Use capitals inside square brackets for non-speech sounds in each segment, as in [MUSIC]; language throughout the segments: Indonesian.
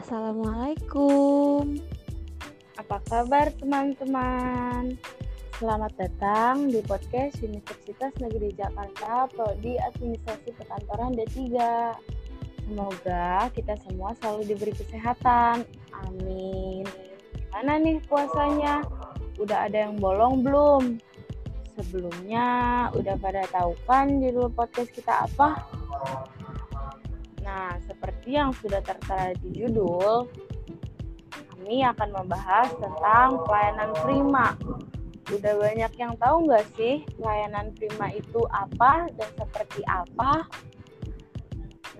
Assalamualaikum. Apa kabar teman-teman? Selamat datang di podcast Universitas Negeri Jakarta Prodi Administrasi Perkantoran D3. Semoga kita semua selalu diberi kesehatan. Amin. Mana nih puasanya? Udah ada yang bolong belum? Sebelumnya udah pada tahu kan judul podcast kita apa? Nah, yang sudah tertera di judul, kami akan membahas tentang pelayanan prima. Udah banyak yang tahu nggak sih pelayanan prima itu apa dan seperti apa?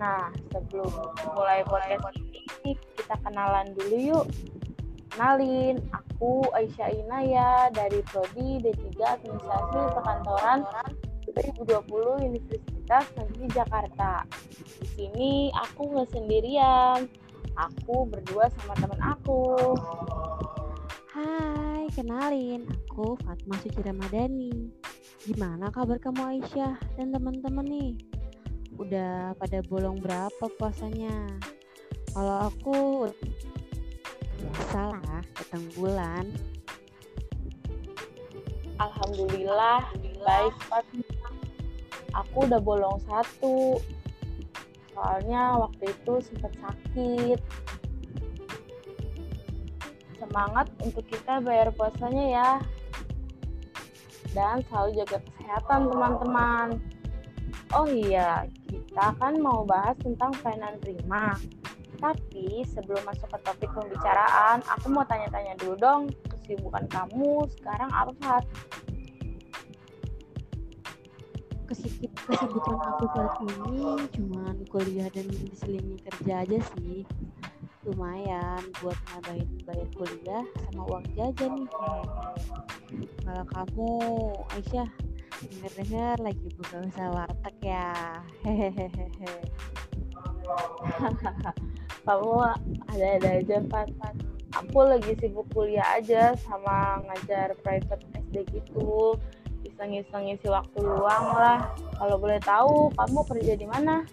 Nah, sebelum mulai podcast ini, kita kenalan dulu yuk. Kenalin, aku Aisyah Inaya dari Prodi D3 Administrasi Perkantoran 2020 Universitas Negeri Jakarta. Di sini aku nggak sendirian, aku berdua sama teman aku. Hai, kenalin, aku Fatma Suci Ramadhani. Gimana kabar kamu Aisyah dan teman-teman nih? Udah pada bolong berapa puasanya? Kalau aku salah datang bulan. Alhamdulillah, baik Fatma. Aku udah bolong satu. Soalnya waktu itu sempat sakit. Semangat untuk kita bayar puasanya ya. Dan selalu jaga kesehatan teman-teman. Oh iya, kita kan mau bahas tentang pelayanan prima. Tapi sebelum masuk ke topik pembicaraan, aku mau tanya-tanya dulu dong, kesibukan kamu sekarang apa, Fat? Kesibukan aku saat ini cuman kuliah dan diselingi kerja aja sih. Lumayan buat ngabain bayar kuliah sama uang jajan nih. Kalau kamu, Aisyah, denger-denger lagi buka usaha warteg ya. Hehehehe. [LAUGHS] kamu ada-ada aja Fat aku lagi sibuk kuliah aja sama ngajar private SD gitu iseng-iseng ngisi waktu luang lah. Kalau boleh tahu kamu kerja di mana?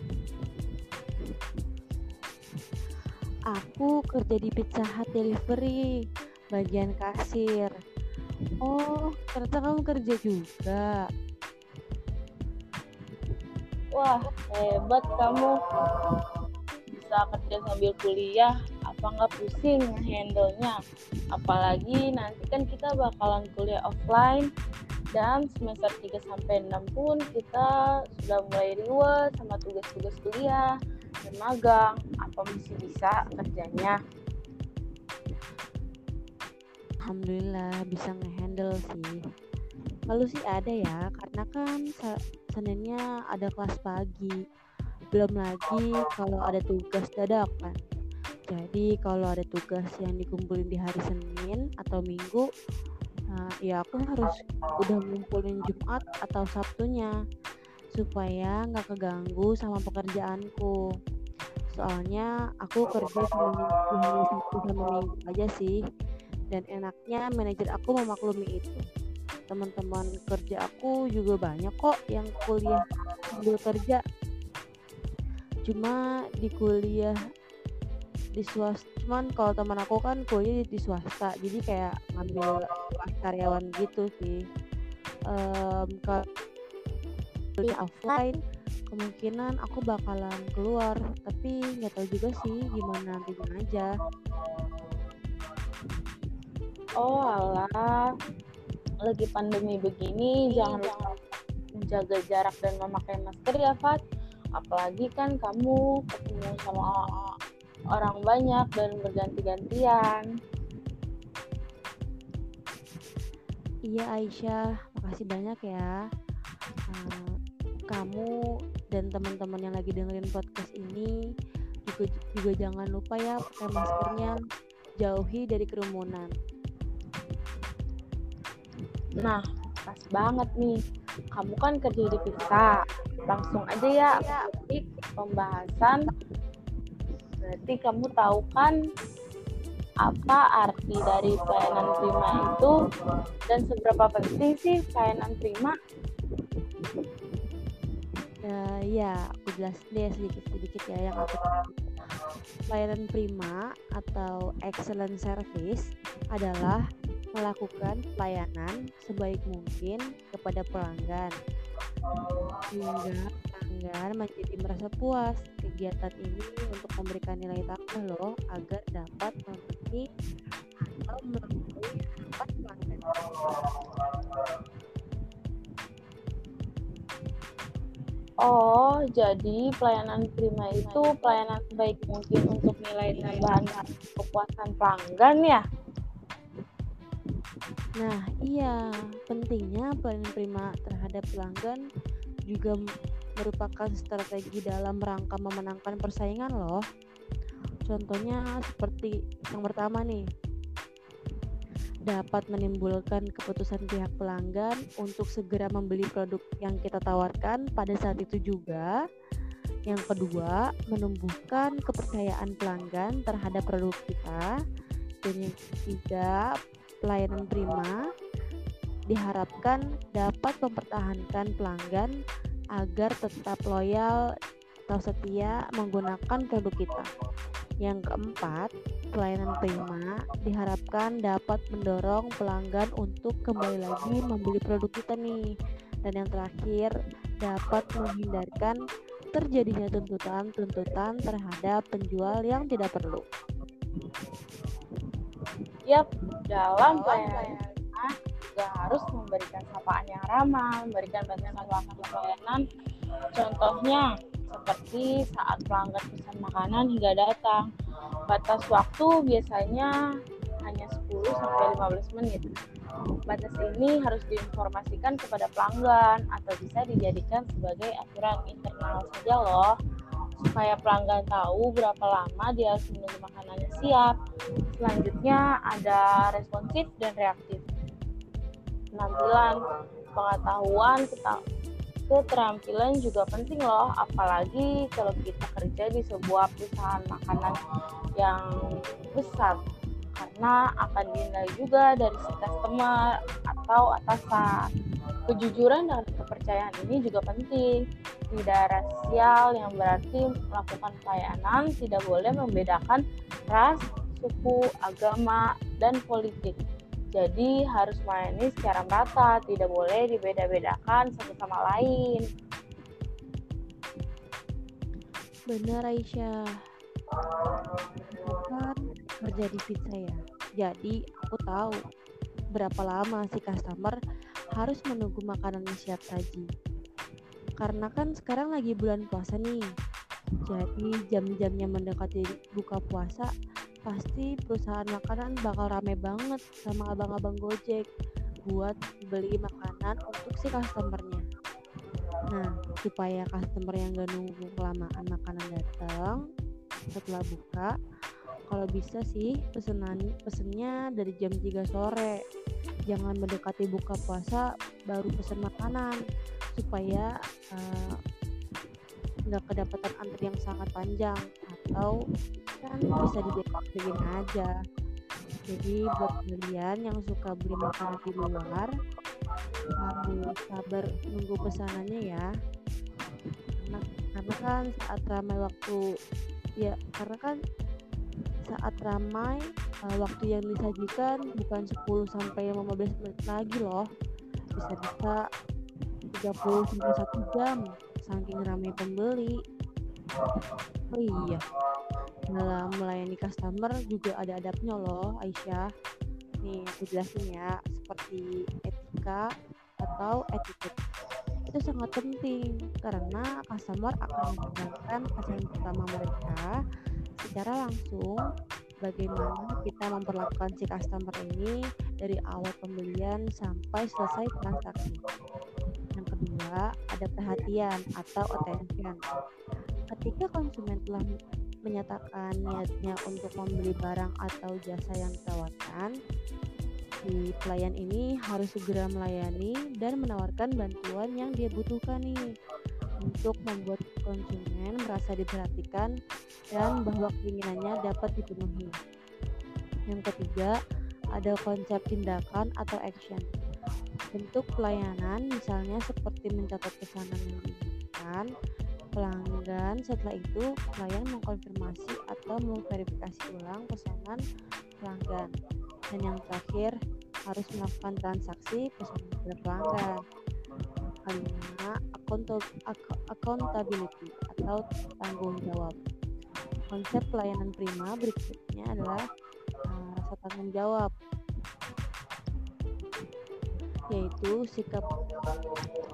Aku kerja di Pizza Hut Delivery, bagian kasir. Oh, ternyata kamu kerja juga. wah hebat kamu. Bisa kerja sambil kuliah apa nggak pusing handle-nya? Apalagi nanti kan kita bakalan kuliah offline dan semester 3 sampai 6 pun kita sudah mulai reward sama tugas-tugas kuliah dan magang apa masih bisa kerjanya Alhamdulillah bisa ngehandle sih. Lalu sih ada ya, karena kan Seninnya ada kelas pagi. Belum lagi kalau ada tugas dadakan. Jadi kalau ada tugas yang dikumpulin di hari Senin atau Minggu, nah, ya aku harus udah ngumpulin Jumat atau Sabtunya supaya nggak keganggu sama pekerjaanku. Soalnya aku kerja cuma hari Sabtu sama Minggu aja sih. Dan enaknya manajer aku memaklumi itu. Teman-teman kerja aku juga banyak kok yang kuliah sambil kerja. Cuma di kuliah di swasta cuman kalau teman aku kan kuliah di, di swasta jadi kayak ngambil karyawan gitu sih. Em, kalau offline kemungkinan aku bakalan keluar tapi nggak tahu juga sih gimana nantinya aja. Oh alah. Lagi pandemi begini jangan lupa menjaga jarak dan memakai masker ya Fat. Apalagi kan kamu ketemu sama orang banyak dan berganti-gantian Iya Aisyah, makasih banyak ya. Eh, kamu dan teman-teman yang lagi dengerin podcast ini juga, juga jangan lupa ya pakai maskernya, jauhi dari kerumunan. Nah, pas banget nih. Kamu kan kerja di pizza. Langsung aja ya, topik pembahasan. Berarti kamu tahu kan apa arti dari pelayanan prima itu dan seberapa penting sih pelayanan prima? Eh, ya, aku jelasin deh sedikit-sedikit ya yang aku. Pelayanan prima atau excellent service adalah melakukan pelayanan sebaik mungkin kepada pelanggan hingga pelanggan menjadi merasa puas. Kegiatan ini untuk memberikan nilai tambah loh agar dapat memenuhi atau melampaui harapan pelanggan. Oh, jadi pelayanan prima itu pelayanan sebaik mungkin untuk nilai tambahan kepuasan pelanggan ya? Nah, iya, pentingnya pelayanan prima terhadap pelanggan juga merupakan strategi dalam rangka memenangkan persaingan loh. Contohnya seperti yang pertama nih, dapat menimbulkan keputusan pihak pelanggan untuk segera membeli produk yang kita tawarkan pada saat itu juga. Yang kedua, menumbuhkan kepercayaan pelanggan terhadap produk kita. Dan yang ketiga, pelayanan prima diharapkan dapat mempertahankan pelanggan agar tetap loyal atau setia menggunakan produk kita. Yang keempat, pelayanan prima diharapkan dapat mendorong pelanggan untuk kembali lagi membeli produk kita nih. Dan yang terakhir, dapat menghindarkan terjadinya tuntutan-tuntutan terhadap penjual yang tidak perlu. Yap, dalam pelayanan juga harus memberikan sapaan yang ramah, memberikan batasan waktu pelayanan. Contohnya seperti saat pelanggan pesan makanan hingga datang. Batas waktu biasanya hanya 10 sampai 15 menit. Batas ini harus diinformasikan kepada pelanggan atau bisa dijadikan sebagai aturan internal saja loh supaya pelanggan tahu berapa lama dia harus menunggu makanannya siap. Selanjutnya ada responsif dan reaktif. Penampilan, pengetahuan, keterampilan juga penting loh, apalagi kalau kita kerja di sebuah perusahaan makanan yang besar karena akan dinilai juga dari si customer atau atasan. Kejujuran dan kepercayaan ini juga penting. Tidak rasial yang berarti melakukan pelayanan tidak boleh membedakan ras, suku, agama, dan politik. Jadi harus melayani secara merata, tidak boleh dibeda-bedakan satu sama lain. Benar Aisyah. Kan kerja di pizza ya. Jadi aku tahu berapa lama si customer harus menunggu makanannya siap saji. Karena kan sekarang lagi bulan puasa nih. Jadi jam-jamnya mendekati buka puasa, pasti perusahaan makanan bakal rame banget sama abang-abang Gojek buat beli makanan untuk si customernya. Nah, supaya customer yang gak nunggu kelamaan makanan datang setelah buka, kalau bisa sih pesenan pesennya dari jam 3 sore jangan mendekati buka puasa baru pesen makanan supaya uh, nggak kedapatan antri yang sangat panjang atau kan bisa dibikin aja. Jadi buat kalian yang suka beli makanan di luar harus sabar nunggu pesanannya ya. Karena, karena kan saat ramai waktu ya karena kan saat ramai uh, waktu yang disajikan bukan 10 sampai 15 menit lagi loh. Bisa-bisa 30 sampai 1 jam saking ramai pembeli. Oh iya dalam melayani customer juga ada adabnya loh Aisyah nih aku jelasin ya seperti etika atau etiquette itu sangat penting karena customer akan menggunakan pesan pertama mereka secara langsung bagaimana kita memperlakukan si customer ini dari awal pembelian sampai selesai transaksi. Yang kedua, ada perhatian atau attention. Ketika konsumen telah menyatakan niatnya untuk membeli barang atau jasa yang ditawarkan, si pelayan ini harus segera melayani dan menawarkan bantuan yang dia butuhkan nih untuk membuat konsumen merasa diperhatikan dan bahwa keinginannya dapat dipenuhi. Yang ketiga, ada konsep tindakan atau action. Bentuk pelayanan misalnya seperti mencatat pesanan yang diinginkan, pelanggan. Setelah itu, klien mengkonfirmasi atau memverifikasi ulang pesanan pelanggan. Dan yang terakhir, harus melakukan transaksi pesanan kepada pelanggan. Kelima, accountability atau tanggung jawab. Konsep pelayanan prima berikutnya adalah uh, rasa tanggung jawab yaitu sikap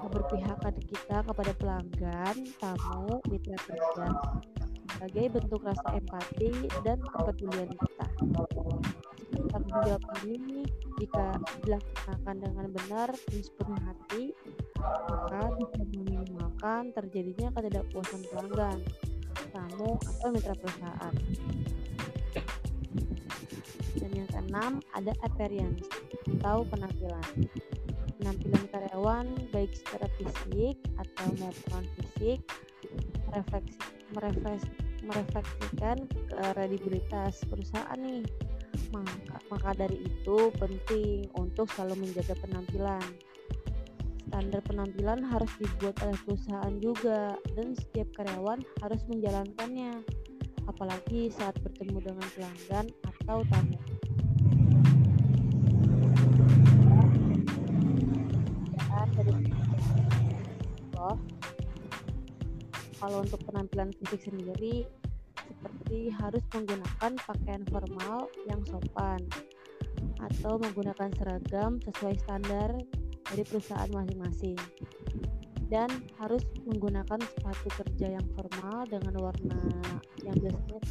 keberpihakan kita kepada pelanggan, tamu, mitra kerja sebagai bentuk rasa empati dan kepedulian kita. Tanggung jawab ini jika dilaksanakan dengan benar dan sepenuh hati, maka bisa meminimalkan terjadinya ketidakpuasan pelanggan, tamu, atau mitra perusahaan. Dan yang keenam ada appearance atau penampilan penampilan karyawan baik secara fisik atau maupun fisik merefleksi, merefleksi, merefleksikan kredibilitas perusahaan nih. Maka, maka dari itu penting untuk selalu menjaga penampilan. Standar penampilan harus dibuat oleh perusahaan juga dan setiap karyawan harus menjalankannya apalagi saat bertemu dengan pelanggan atau tamu loh kalau untuk penampilan fisik sendiri seperti harus menggunakan pakaian formal yang sopan atau menggunakan seragam sesuai standar dari perusahaan masing-masing dan harus menggunakan sepatu kerja yang formal dengan warna yang biasanya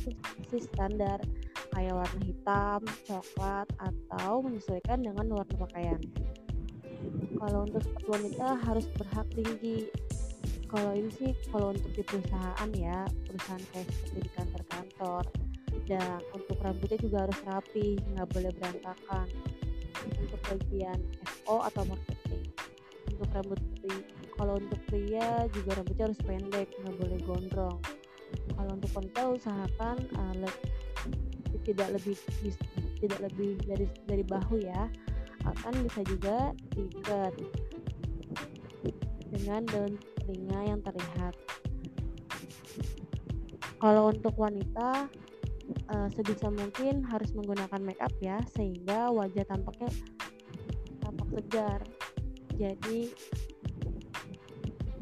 sih standar kayak warna hitam, coklat atau menyesuaikan dengan warna pakaian. Kalau untuk sepatu wanita harus berhak tinggi. Kalau ini sih kalau untuk di perusahaan ya perusahaan kayak seperti di kantor-kantor. Dan untuk rambutnya juga harus rapi nggak boleh berantakan. Untuk bagian FO atau marketing. Untuk rambut kalau untuk pria juga rambutnya harus pendek nggak boleh gondrong. Kalau untuk wanita usahakan uh, le tidak lebih tidak lebih dari dari bahu ya akan bisa juga diikat dengan daun telinga yang terlihat. Kalau untuk wanita, uh, sebisa mungkin harus menggunakan make up ya, sehingga wajah tampaknya tampak segar. Jadi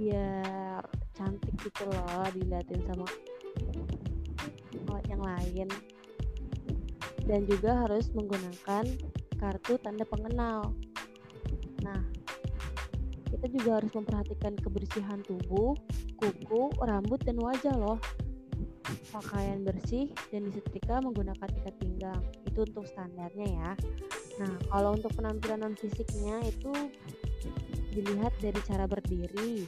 biar cantik gitu loh dilihatin sama yang lain. Dan juga harus menggunakan kartu tanda pengenal. Nah, kita juga harus memperhatikan kebersihan tubuh, kuku, rambut, dan wajah loh. Pakaian bersih dan disetrika menggunakan ikat pinggang. Itu untuk standarnya ya. Nah, kalau untuk penampilan fisiknya itu dilihat dari cara berdiri.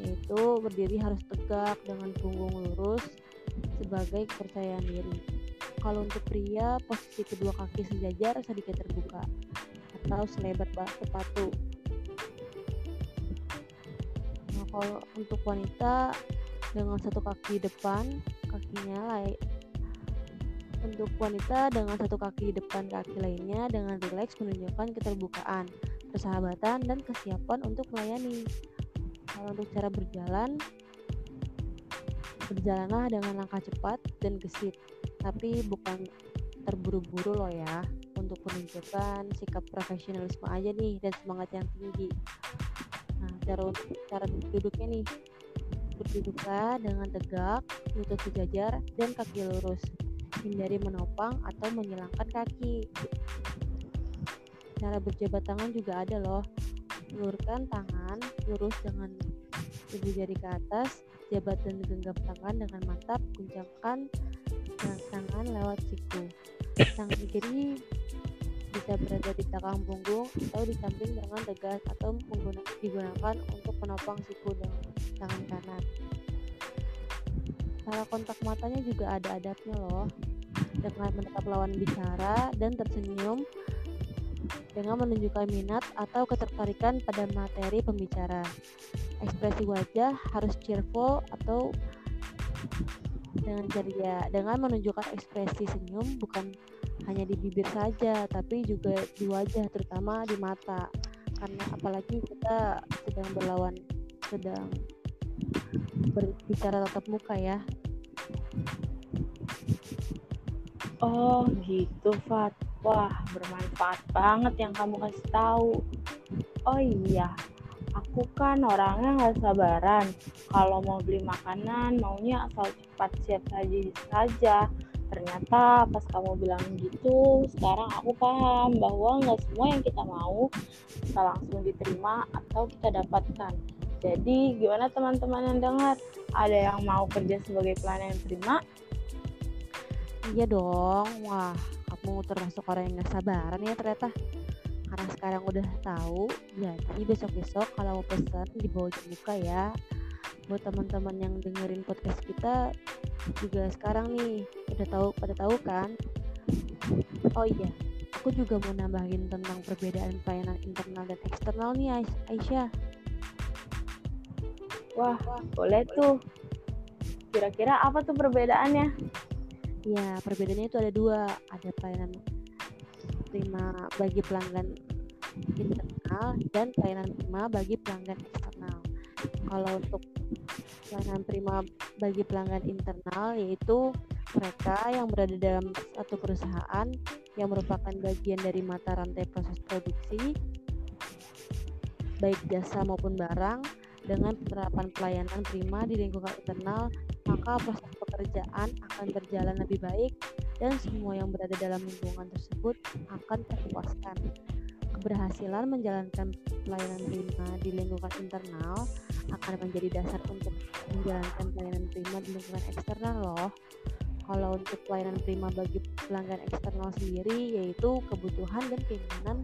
Yaitu berdiri harus tegak dengan punggung lurus sebagai kepercayaan diri. Kalau untuk pria, posisi kedua kaki sejajar sedikit terbuka. Atau selebar sepatu. Kalau untuk wanita dengan satu kaki depan kakinya lain untuk wanita dengan satu kaki depan kaki lainnya dengan rileks menunjukkan keterbukaan, persahabatan, dan kesiapan untuk melayani. Kalau untuk cara berjalan, berjalanlah dengan langkah cepat dan gesit, tapi bukan terburu-buru loh ya, untuk menunjukkan sikap profesionalisme aja nih dan semangat yang tinggi. Cara cara duduknya nih. Berduduklah dengan tegak lutut sejajar dan kaki lurus. Hindari menopang atau menyilangkan kaki. Cara berjabat tangan juga ada loh. Ulurkan tangan lurus dengan ibu jari ke atas. Jabat dan genggam tangan dengan mantap guncangkan tangan lewat siku tangan [LAUGHS] kiri bisa berada di belakang punggung atau di samping dengan tegas atau digunakan untuk menopang siku dengan tangan kanan. Cara kontak matanya juga ada adabnya loh. Dengan menatap lawan bicara dan tersenyum dengan menunjukkan minat atau ketertarikan pada materi pembicara. Ekspresi wajah harus cheerful atau dengan ceria dengan menunjukkan ekspresi senyum bukan hanya di bibir saja tapi juga di wajah terutama di mata karena apalagi kita sedang berlawan sedang berbicara tatap muka ya. Oh gitu Fat. Wah bermanfaat banget yang kamu kasih tahu. Oh iya, aku kan orangnya nggak sabaran. Kalau mau beli makanan, maunya asal siap saji saja. Ternyata pas kamu bilang gitu, sekarang aku paham bahwa nggak semua yang kita mau bisa langsung diterima atau kita dapatkan. Jadi gimana teman-teman yang dengar? Ada yang mau kerja sebagai pelayan terima? Iya dong, wah kamu termasuk orang yang gak sabaran ya ternyata. Karena sekarang udah tahu, jadi besok-besok kalau mau pesan dibawa buka ya. Buat teman-teman yang dengerin podcast kita juga sekarang nih udah tahu pada tahu kan? Oh iya, aku juga mau nambahin tentang perbedaan pelayanan internal dan eksternal nih Aisyah. Wah, boleh tuh. Kira-kira apa tuh perbedaannya? Ya, perbedaannya itu ada dua. Ada pelayanan prima bagi pelanggan internal dan pelayanan prima bagi pelanggan eksternal. Kalau untuk pelayanan prima bagi pelanggan internal yaitu mereka yang berada dalam satu perusahaan yang merupakan bagian dari mata rantai proses produksi baik jasa maupun barang dengan penerapan pelayanan prima di lingkungan internal, maka proses pekerjaan akan berjalan lebih baik dan semua yang berada dalam lingkungan tersebut akan terpuaskan. Keberhasilan menjalankan pelayanan prima di lingkungan internal akan menjadi dasar untuk menjalankan pelayanan prima di lingkungan eksternal loh. Kalau untuk pelayanan prima bagi pelanggan eksternal sendiri yaitu kebutuhan dan keinginan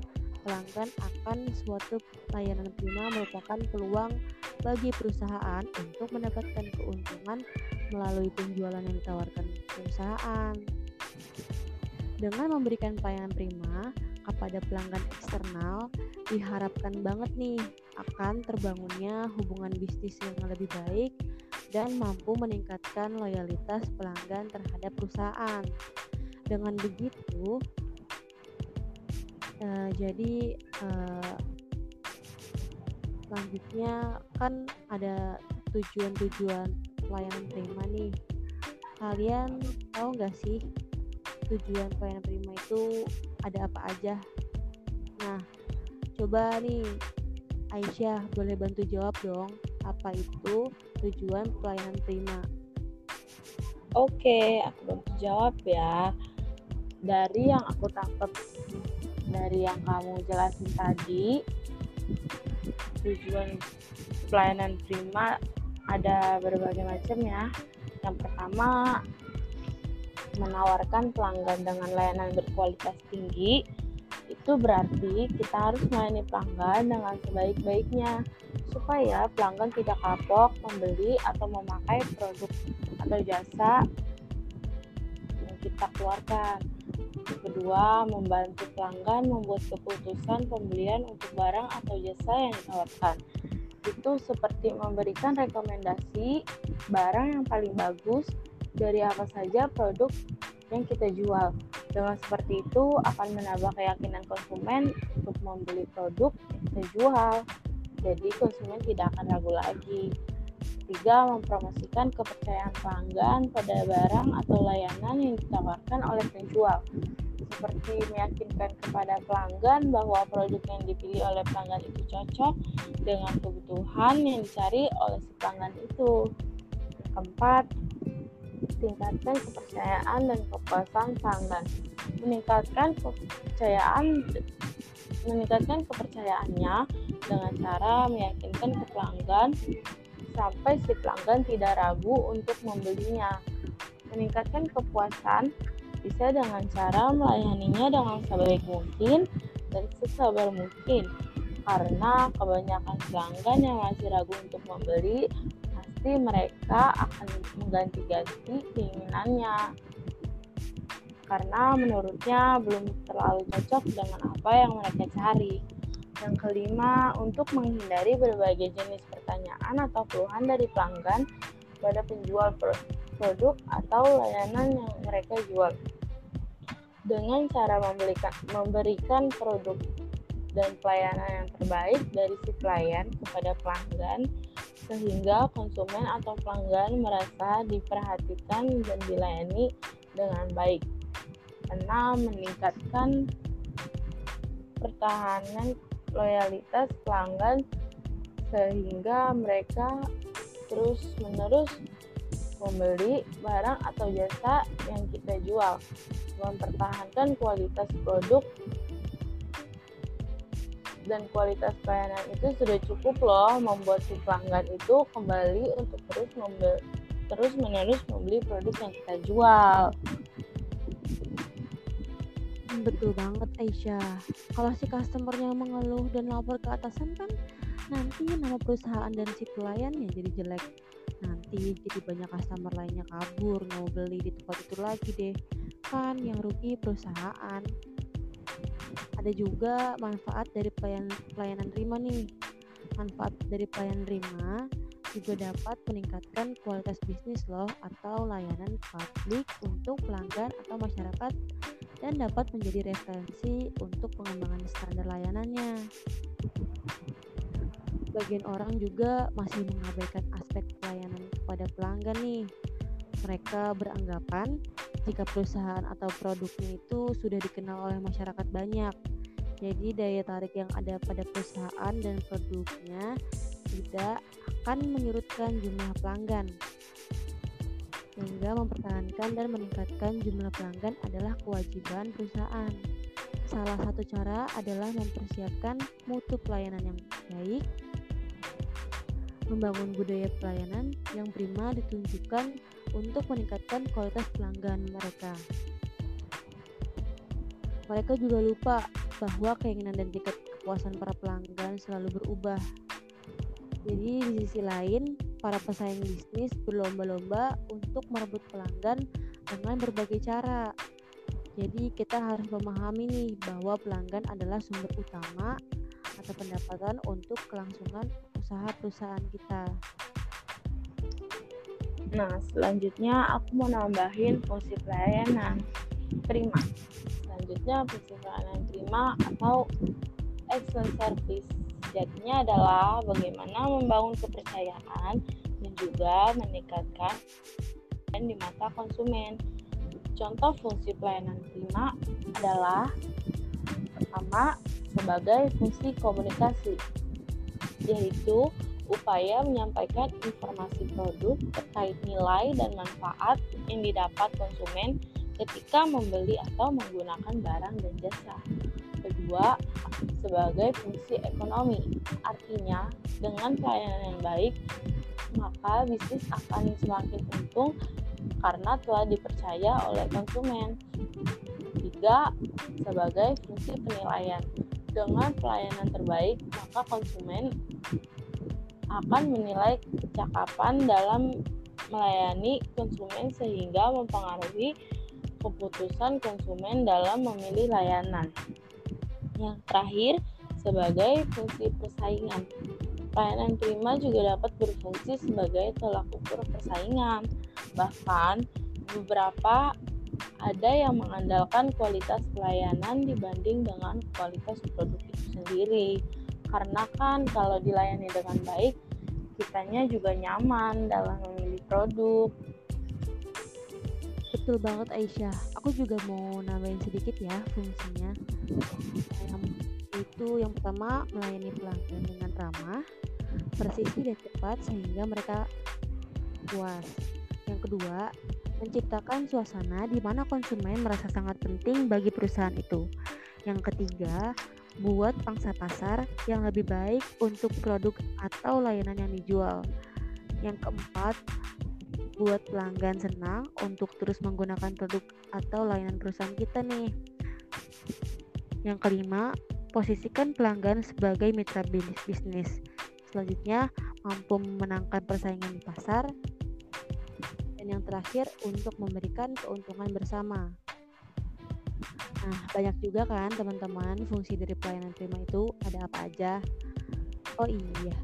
pelanggan akan suatu layanan prima merupakan peluang bagi perusahaan untuk mendapatkan keuntungan melalui penjualan yang ditawarkan perusahaan. Dengan memberikan pelayanan prima kepada pelanggan eksternal, diharapkan banget nih akan terbangunnya hubungan bisnis yang lebih baik dan mampu meningkatkan loyalitas pelanggan terhadap perusahaan. Dengan begitu, uh, jadi uh, selanjutnya kan ada tujuan-tujuan pelayanan prima nih kalian tahu nggak sih tujuan pelayanan prima itu ada apa aja nah coba nih Aisyah boleh bantu jawab dong apa itu tujuan pelayanan prima Oke, aku bantu jawab ya. Dari yang aku tangkap dari yang kamu jelasin tadi, tujuan pelayanan prima ada berbagai macam ya. Yang pertama menawarkan pelanggan dengan layanan berkualitas tinggi. Itu berarti kita harus melayani pelanggan dengan sebaik-baiknya supaya pelanggan tidak kapok membeli atau memakai produk atau jasa yang kita keluarkan. Kedua, membantu pelanggan membuat keputusan pembelian untuk barang atau jasa yang ditawarkan. Itu seperti memberikan rekomendasi barang yang paling bagus dari apa saja produk yang kita jual. Dengan seperti itu akan menambah keyakinan konsumen untuk membeli produk yang kita jual. Jadi konsumen tidak akan ragu lagi. Ketiga, mempromosikan kepercayaan pelanggan pada barang atau layanan yang ditawarkan oleh penjual. Seperti meyakinkan kepada pelanggan bahwa produk yang dipilih oleh pelanggan itu cocok dengan kebutuhan yang dicari oleh si pelanggan itu. Keempat, tingkatkan kepercayaan dan kepuasan pelanggan. Meningkatkan kepercayaan meningkatkan kepercayaannya dengan cara meyakinkan ke pelanggan sampai si pelanggan tidak ragu untuk membelinya. Meningkatkan kepuasan bisa dengan cara melayaninya dengan sebaik mungkin dan sesabar mungkin. Karena kebanyakan pelanggan yang masih ragu untuk membeli, pasti mereka akan mengganti-ganti keinginannya. Karena menurutnya belum terlalu cocok dengan apa yang mereka cari. Yang kelima, untuk menghindari berbagai jenis pertanyaan atau keluhan dari pelanggan pada penjual produk atau layanan yang mereka jual. Dengan cara memberikan, memberikan produk dan pelayanan yang terbaik dari si pelayan kepada pelanggan, sehingga konsumen atau pelanggan merasa diperhatikan dan dilayani dengan baik. Karena meningkatkan pertahanan loyalitas pelanggan sehingga mereka terus-menerus membeli barang atau jasa yang kita jual, mempertahankan kualitas produk dan kualitas pelayanan itu sudah cukup loh membuat si pelanggan itu kembali untuk terus membeli terus menerus membeli produk yang kita jual. Betul banget Aisyah. Kalau si customernya mengeluh dan lapor ke atasan kan nanti nama perusahaan dan si pelayannya jadi jelek. Nanti jadi banyak customer lainnya kabur mau beli di tempat itu lagi deh. Kan yang rugi perusahaan. Ada juga manfaat dari pelayan, pelayanan terima nih. Manfaat dari pelayanan terima juga dapat meningkatkan kualitas bisnis loh atau layanan publik untuk pelanggan atau masyarakat dan dapat menjadi referensi untuk pengembangan standar layanannya. Bagian orang juga masih mengabaikan aspek pelayanan kepada pelanggan nih. Mereka beranggapan jika perusahaan atau produknya itu sudah dikenal oleh masyarakat banyak. Jadi daya tarik yang ada pada perusahaan dan produknya tidak akan menyurutkan jumlah pelanggan. Sehingga mempertahankan dan meningkatkan jumlah pelanggan adalah kewajiban perusahaan. Salah satu cara adalah mempersiapkan mutu pelayanan yang baik, membangun budaya pelayanan yang prima ditunjukkan untuk meningkatkan kualitas pelanggan mereka. Mereka juga lupa bahwa keinginan dan tingkat kepuasan para pelanggan selalu berubah jadi di sisi lain, para pesaing bisnis berlomba-lomba untuk merebut pelanggan dengan berbagai cara. Jadi kita harus memahami nih bahwa pelanggan adalah sumber utama atau pendapatan untuk kelangsungan usaha perusahaan kita. Nah, selanjutnya aku mau nambahin fungsi pelayanan prima. Selanjutnya fungsi pelayanan prima atau excellent service Sejatinya adalah bagaimana membangun kepercayaan dan juga meningkatkan di mata konsumen. Contoh fungsi pelayanan prima adalah pertama sebagai fungsi komunikasi, yaitu upaya menyampaikan informasi produk terkait nilai dan manfaat yang didapat konsumen ketika membeli atau menggunakan barang dan jasa. Kedua, sebagai fungsi ekonomi. Artinya, dengan pelayanan yang baik, maka bisnis akan semakin untung karena telah dipercaya oleh konsumen. Tiga, sebagai fungsi penilaian. Dengan pelayanan terbaik, maka konsumen akan menilai kecakapan dalam melayani konsumen sehingga mempengaruhi keputusan konsumen dalam memilih layanan. Yang terakhir, sebagai fungsi persaingan. Pelayanan prima juga dapat berfungsi sebagai tolak ukur persaingan. Bahkan, beberapa ada yang mengandalkan kualitas pelayanan dibanding dengan kualitas produk itu sendiri. Karena kan kalau dilayani dengan baik, kitanya juga nyaman dalam memilih produk. Betul banget Aisyah. Aku juga mau nambahin sedikit ya fungsinya. Itu yang pertama melayani pelanggan dengan ramah, presisi dan cepat sehingga mereka puas. Yang kedua, menciptakan suasana di mana konsumen merasa sangat penting bagi perusahaan itu. Yang ketiga, buat pangsa pasar yang lebih baik untuk produk atau layanan yang dijual. Yang keempat, buat pelanggan senang untuk terus menggunakan produk atau layanan perusahaan kita nih. Yang kelima, posisikan pelanggan sebagai mitra bisnis. Selanjutnya, mampu memenangkan persaingan di pasar. Dan yang terakhir, untuk memberikan keuntungan bersama. Nah, banyak juga kan teman-teman fungsi dari pelayanan prima itu ada apa aja? Oh iya,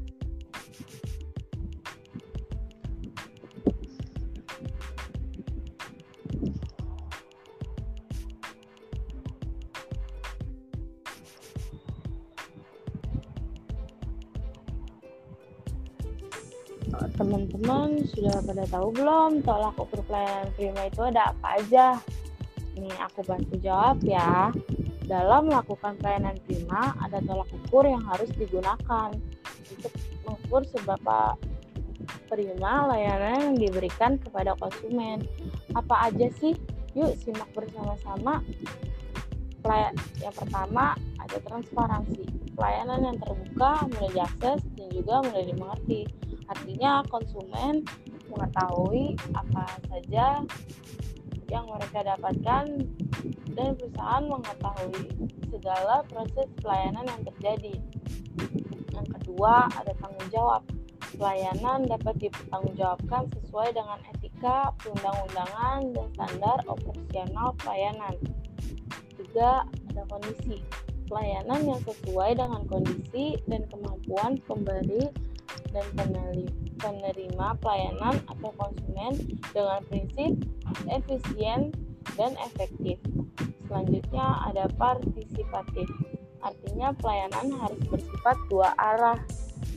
teman-teman sudah pada tahu belum tolak ukur pelayanan prima itu ada apa aja? Nih aku bantu jawab ya. Dalam melakukan pelayanan prima ada tolak ukur yang harus digunakan untuk mengukur seberapa prima layanan yang diberikan kepada konsumen. Apa aja sih? Yuk simak bersama-sama. Yang pertama ada transparansi, pelayanan yang terbuka, mudah diakses, dan juga mudah dimengerti. Artinya konsumen mengetahui apa saja yang mereka dapatkan dan perusahaan mengetahui segala proses pelayanan yang terjadi. Yang kedua, ada tanggung jawab. Pelayanan dapat dipertanggungjawabkan sesuai dengan etika, perundang-undangan, dan standar operasional pelayanan. Tiga, ada kondisi. Pelayanan yang sesuai dengan kondisi dan kemampuan pemberi dan penerima pelayanan atau konsumen dengan prinsip efisien dan efektif. Selanjutnya ada partisipatif. Artinya pelayanan harus bersifat dua arah,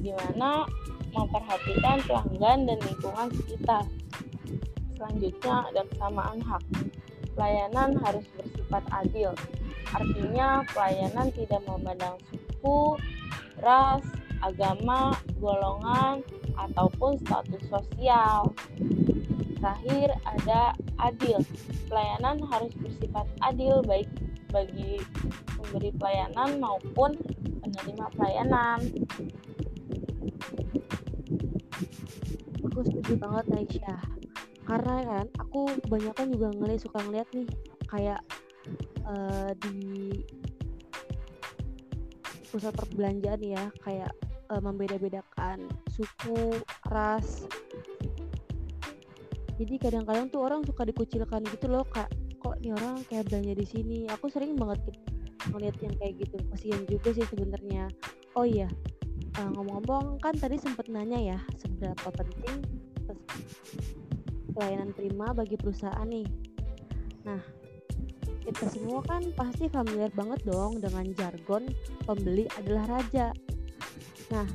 di mana memperhatikan pelanggan dan lingkungan sekitar. Selanjutnya ada kesamaan hak. Pelayanan harus bersifat adil. Artinya pelayanan tidak memandang suku, ras, agama, golongan, ataupun status sosial. Terakhir ada adil. Pelayanan harus bersifat adil baik bagi pemberi pelayanan maupun penerima pelayanan. Aku setuju banget Aisyah. Karena kan aku kebanyakan juga ngeliat suka ngeliat nih kayak uh, di pusat perbelanjaan ya kayak uh, membeda-bedakan suku, ras. Jadi kadang-kadang tuh orang suka dikucilkan gitu loh, kak. Kok nih orang kayak belanja di sini? Aku sering banget ngeliat yang kayak gitu. Kasian juga sih sebenarnya. Oh iya, uh, ngomong-ngomong kan tadi sempet nanya ya seberapa penting pelayanan prima bagi perusahaan nih. Nah, kita semua kan pasti familiar banget dong dengan jargon pembeli adalah raja. Nah,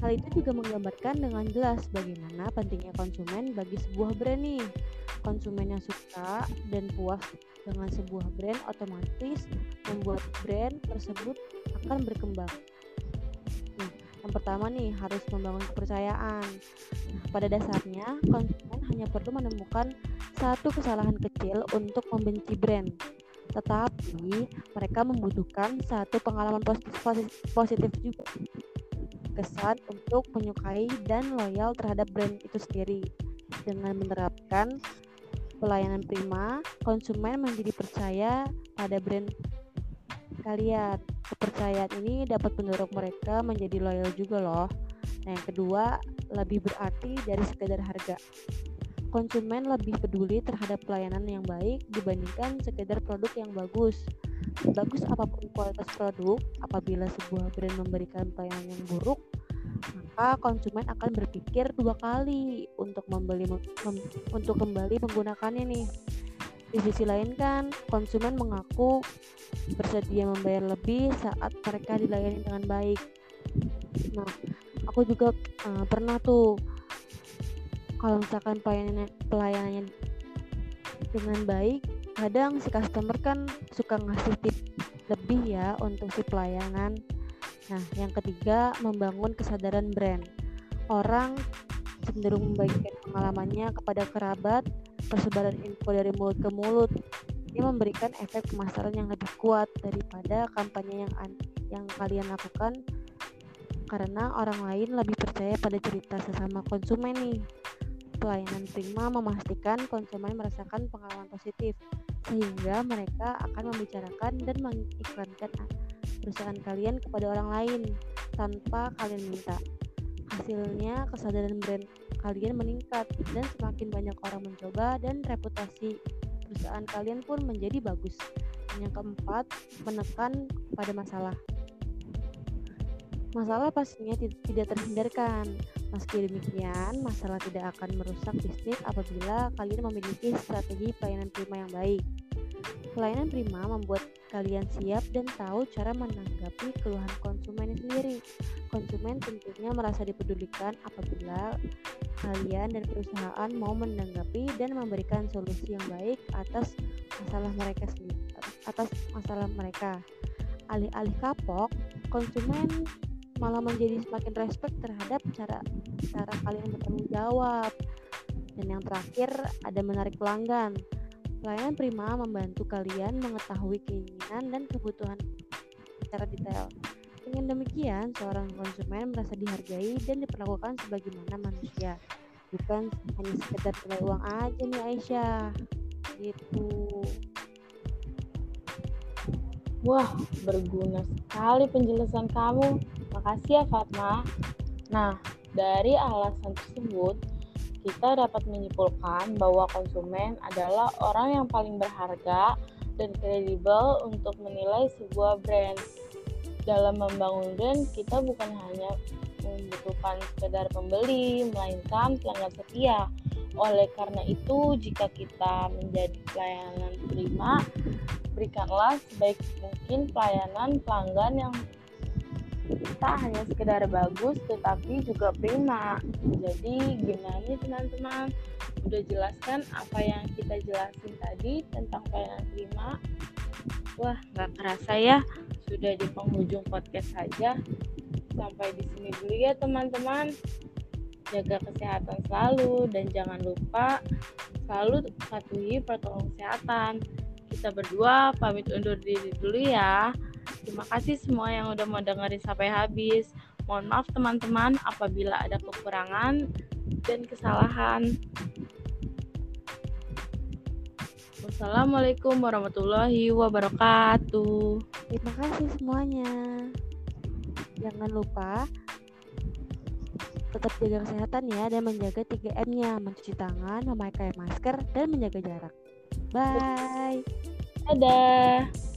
hal itu juga menggambarkan dengan jelas bagaimana pentingnya konsumen bagi sebuah brand nih. Konsumen yang suka dan puas dengan sebuah brand otomatis membuat brand tersebut akan berkembang. Nah, yang pertama nih harus membangun kepercayaan. Nah, pada dasarnya konsumen hanya perlu menemukan satu kesalahan kecil untuk membenci brand tetapi mereka membutuhkan satu pengalaman positif, positif juga. Kesan untuk menyukai dan loyal terhadap brand itu sendiri. Dengan menerapkan pelayanan prima konsumen menjadi percaya pada brand kalian. Kepercayaan ini dapat mendorong mereka menjadi loyal juga loh. Nah yang kedua lebih berarti dari sekedar harga konsumen lebih peduli terhadap pelayanan yang baik dibandingkan sekedar produk yang bagus. Bagus apa pun kualitas produk, apabila sebuah brand memberikan pelayanan yang buruk, maka konsumen akan berpikir dua kali untuk membeli mem, untuk kembali menggunakannya nih. Di sisi lain kan, konsumen mengaku bersedia membayar lebih saat mereka dilayani dengan baik. Nah, aku juga uh, pernah tuh kalau misalkan pelayanannya pelayanannya dengan baik kadang si customer kan suka ngasih tip lebih ya untuk si pelayanan. Nah yang ketiga membangun kesadaran brand. Orang cenderung membagikan pengalamannya kepada kerabat persebaran info dari mulut ke mulut. Ini memberikan efek pemasaran yang lebih kuat daripada kampanye yang yang kalian lakukan. Karena orang lain lebih percaya pada cerita sesama konsumen nih pelayanan prima memastikan konsumen merasakan pengalaman positif sehingga mereka akan membicarakan dan mengiklankan perusahaan kalian kepada orang lain tanpa kalian minta. Hasilnya kesadaran brand kalian meningkat dan semakin banyak orang mencoba dan reputasi perusahaan kalian pun menjadi bagus. Yang keempat, menekan pada masalah. Masalah pastinya tidak terhindarkan, Meski demikian, masalah tidak akan merusak bisnis apabila kalian memiliki strategi pelayanan prima yang baik. Pelayanan prima membuat kalian siap dan tahu cara menanggapi keluhan konsumen sendiri. konsumen tentunya merasa dipedulikan apabila kalian dan perusahaan mau menanggapi dan memberikan solusi yang baik atas masalah mereka sendiri atas masalah mereka. Alih-alih kapok, konsumen malah menjadi semakin respect terhadap cara cara kalian bertanggung jawab. Dan yang terakhir ada menarik pelanggan. Pelayanan Prima membantu kalian mengetahui keinginan dan kebutuhan secara detail. Dengan demikian, seorang konsumen merasa dihargai dan diperlakukan sebagaimana manusia, bukan hanya sekedar nilai uang aja nih Aisyah. Gitu. Wah, berguna sekali penjelasan kamu. Makasih ya Fatma. Nah, dari alasan tersebut, kita dapat menyimpulkan bahwa konsumen adalah orang yang paling berharga dan kredibel untuk menilai sebuah brand dalam membangun brand kita bukan hanya membutuhkan sekedar pembeli melainkan pelanggan setia oleh karena itu jika kita menjadi pelayanan prima berikanlah sebaik mungkin pelayanan pelanggan yang tak hanya sekedar bagus tetapi juga prima jadi gimana nih teman-teman udah jelaskan apa yang kita jelasin tadi tentang pelayanan prima wah nggak kerasa ya sudah di penghujung podcast saja. Sampai di sini dulu ya teman-teman. Jaga kesehatan selalu dan jangan lupa selalu patuhi protokol kesehatan. Kita berdua pamit undur diri dulu ya. Terima kasih semua yang udah mau dengerin sampai habis. Mohon maaf teman-teman apabila ada kekurangan dan kesalahan. Wassalamualaikum warahmatullahi wabarakatuh. Terima kasih semuanya. Jangan lupa tetap jaga kesehatan ya dan menjaga 3M-nya, mencuci tangan, memakai masker, dan menjaga jarak. Bye. Dadah.